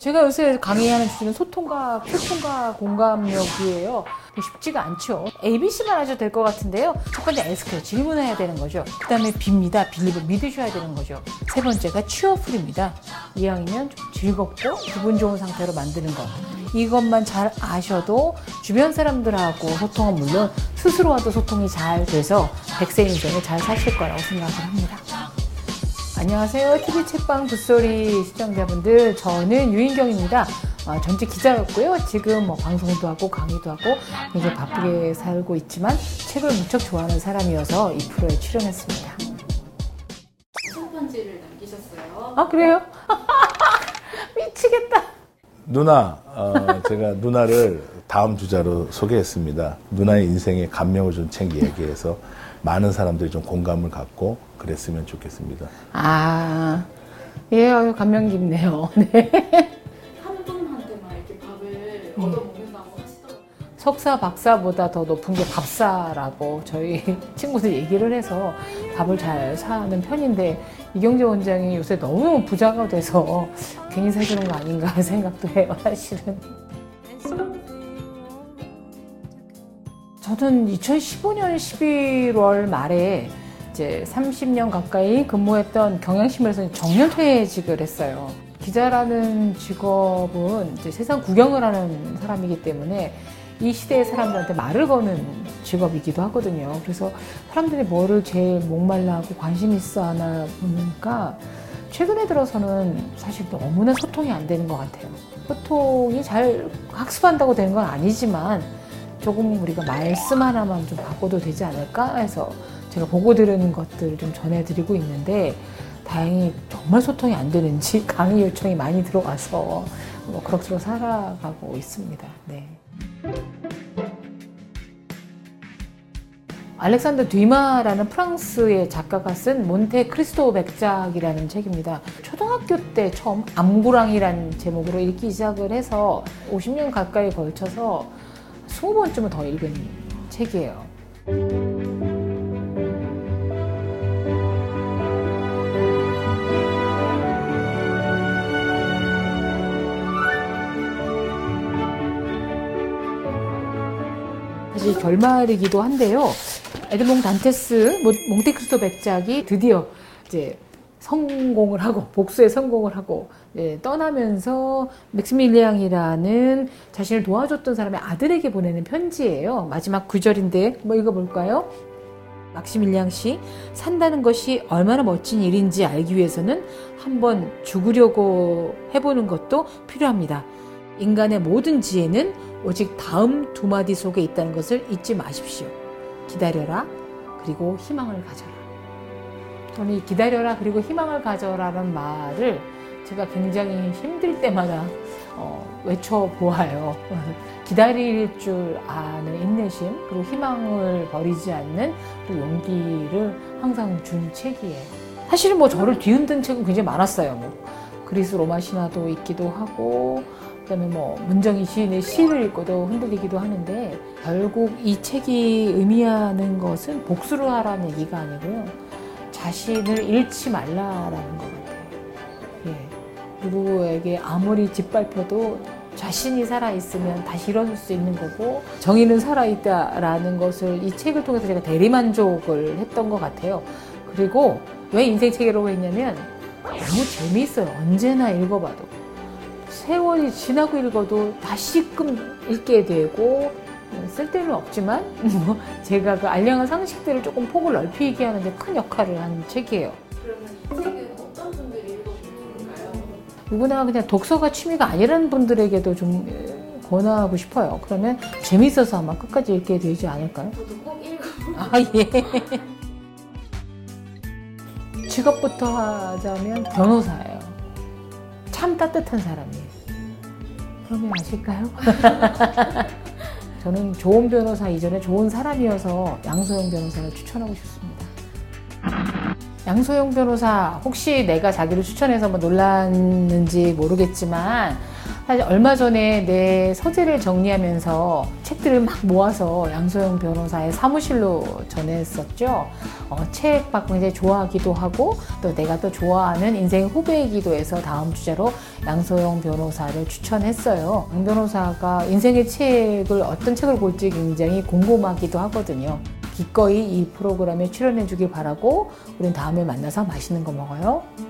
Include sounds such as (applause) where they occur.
제가 요새 강의하는 주제는 소통과 소통과 공감력이에요. 쉽지가 않죠. ABC만 하셔도 될 것 같은데요. 첫 번째 에스크요. 질문해야 되는 거죠. 그 다음에 빕니다. 빌리브 믿으셔야 되는 거죠. 세 번째가 취어풀입니다. 이왕이면 좀 즐겁고 기분 좋은 상태로 만드는 것. 이것만 잘 아셔도 주변 사람들하고 소통은 물론 스스로와도 소통이 잘 돼서 백세 인생을 잘 사실 거라고 생각을 합니다. 안녕하세요. TV 책방 붓소리 시청자분들. 저는 유인경입니다. 어, 전직 기자였고요. 지금 뭐 방송도 하고 강의도 하고 굉장히 바쁘게 살고 있지만 책을 무척 좋아하는 사람이어서 이 프로에 출연했습니다. 손편지를 남기셨어요. 아, 그래요? (laughs) 미치겠다. 누나, 어, 제가 누나를 다음 주자로 소개했습니다. 누나의 인생에 감명을 준책 얘기해서 많은 사람들이 좀 공감을 갖고 그랬으면 좋겠습니다. 아, 예, 아유, 감명 깊네요. (laughs) 네. 한 분한테만 이렇게 밥을 얻어먹는다고 하시더라고요. 석사, 박사보다 더 높은 게 밥사라고 저희 (laughs) 친구들 얘기를 해서 밥을 잘 사는 편인데 이경재 원장이 요새 너무 부자가 돼서 (laughs) 괜히 사주는 거 아닌가 생각도 해요, 사실은. 저는 2015년 11월 말에 이제 30년 가까이 근무했던 경향신문에서 정년퇴직을 했어요. 기자라는 직업은 이제 세상 구경을 하는 사람이기 때문에 이 시대의 사람들한테 말을 거는 직업이기도 하거든요. 그래서 사람들이 뭐를 제일 목말라하고 관심 있어 하나 보니까 최근에 들어서는 사실 너무나 소통이 안 되는 것 같아요. 소통이 잘 학습한다고 되는 건 아니지만 조금 우리가 말씀 하나만 좀 바꿔도 되지 않을까 해서 제가 보고 들은 것들을 좀 전해드리고 있는데 다행히 정말 소통이 안 되는지 (laughs) 강의 요청이 많이 들어와서 뭐 그럭저럭 살아가고 있습니다. 네. 알렉산더 뒤마라는 프랑스의 작가가 쓴 몬테 크리스토 백작이라는 책입니다. 초등학교 때 처음 암구랑이라는 제목으로 읽기 시작을 해서 50년 가까이 걸쳐서 20번쯤은 더 읽은 책이에요. 사실 결말이기도 한데요. 에드몽 단테스 몽테크리스토 백작이 드디어 이제 성공을 하고 복수에 성공을 하고 예, 떠나면서 맥스밀리앙이라는 자신을 도와줬던 사람의 아들에게 보내는 편지예요. 마지막 구절인데 뭐 읽어볼까요? 막시밀리앙 씨 산다는 것이 얼마나 멋진 일인지 알기 위해서는 한번 죽으려고 해보는 것도 필요합니다. 인간의 모든 지혜는 오직 다음 두 마디 속에 있다는 것을 잊지 마십시오. 기다려라 그리고 희망을 가져라. 이 기다려라 그리고 희망을 가져라는 말을 제가 굉장히 힘들 때마다 어, 외쳐보아요. (laughs) 기다릴 줄 아는 인내심 그리고 희망을 버리지 않는 그 용기를 항상 준 책이에요. 사실은 뭐 저를 뒤흔든 책은 굉장히 많았어요. 뭐 그리스 로마 신화도 있기도 하고 그다음에 뭐 문정희 시인의 시를 읽고도 흔들리기도 하는데 결국 이 책이 의미하는 것은 복수를 하라는 얘기가 아니고요. 자신을 잃지 말라라는 것 같아요. 예. 누구에게 아무리 짓밟혀도 자신이 살아있으면 다시 일어설 수 있는 거고 정의는 살아있다라는 것을 이 책을 통해서 제가 대리만족을 했던 것 같아요. 그리고 왜 인생 책이라고 했냐면 너무 재미있어요. 언제나 읽어봐도. 세월이 지나고 읽어도 다시금 읽게 되고 쓸데는 없지만 (laughs) 뭐 제가 그 알량한 상식들을 조금 폭을 넓히게 하는데 큰 역할을 한 책이에요. 그러면 이 책은 어떤 분들이 읽어보면 좋을까요? 누구나 그냥 독서가 취미가 아니라는 분들에게도 좀 권하고 싶어요. 그러면 재밌어서 아마 끝까지 읽게 되지 않을까요? 저도 꼭 읽어보고 아 예. (laughs) 직업부터 하자면 변호사예요. 참 따뜻한 사람이에요. 그러면 아실까요? (laughs) 저는 좋은 변호사 이전에 좋은 사람이어서 양소영 변호사를 추천하고 싶습니다. 양소영 변호사 혹시 내가 자기를 추천해서 뭐 놀랐는지 모르겠지만 사실 얼마 전에 내 서재를 정리하면서 책들을 막 모아서 양소영 변호사의 사무실로 전했었죠. 어, 책 받고 이제 좋아하기도 하고 또 내가 또 좋아하는 인생 후배이기도 해서 다음 주제로 양소영 변호사를 추천했어요. 양 변호사가 인생의 책을 어떤 책을 볼지 굉장히 궁금하기도 하거든요. 기꺼이 이 프로그램에 출연해 주길 바라고 우린 다음에 만나서 맛있는 거 먹어요.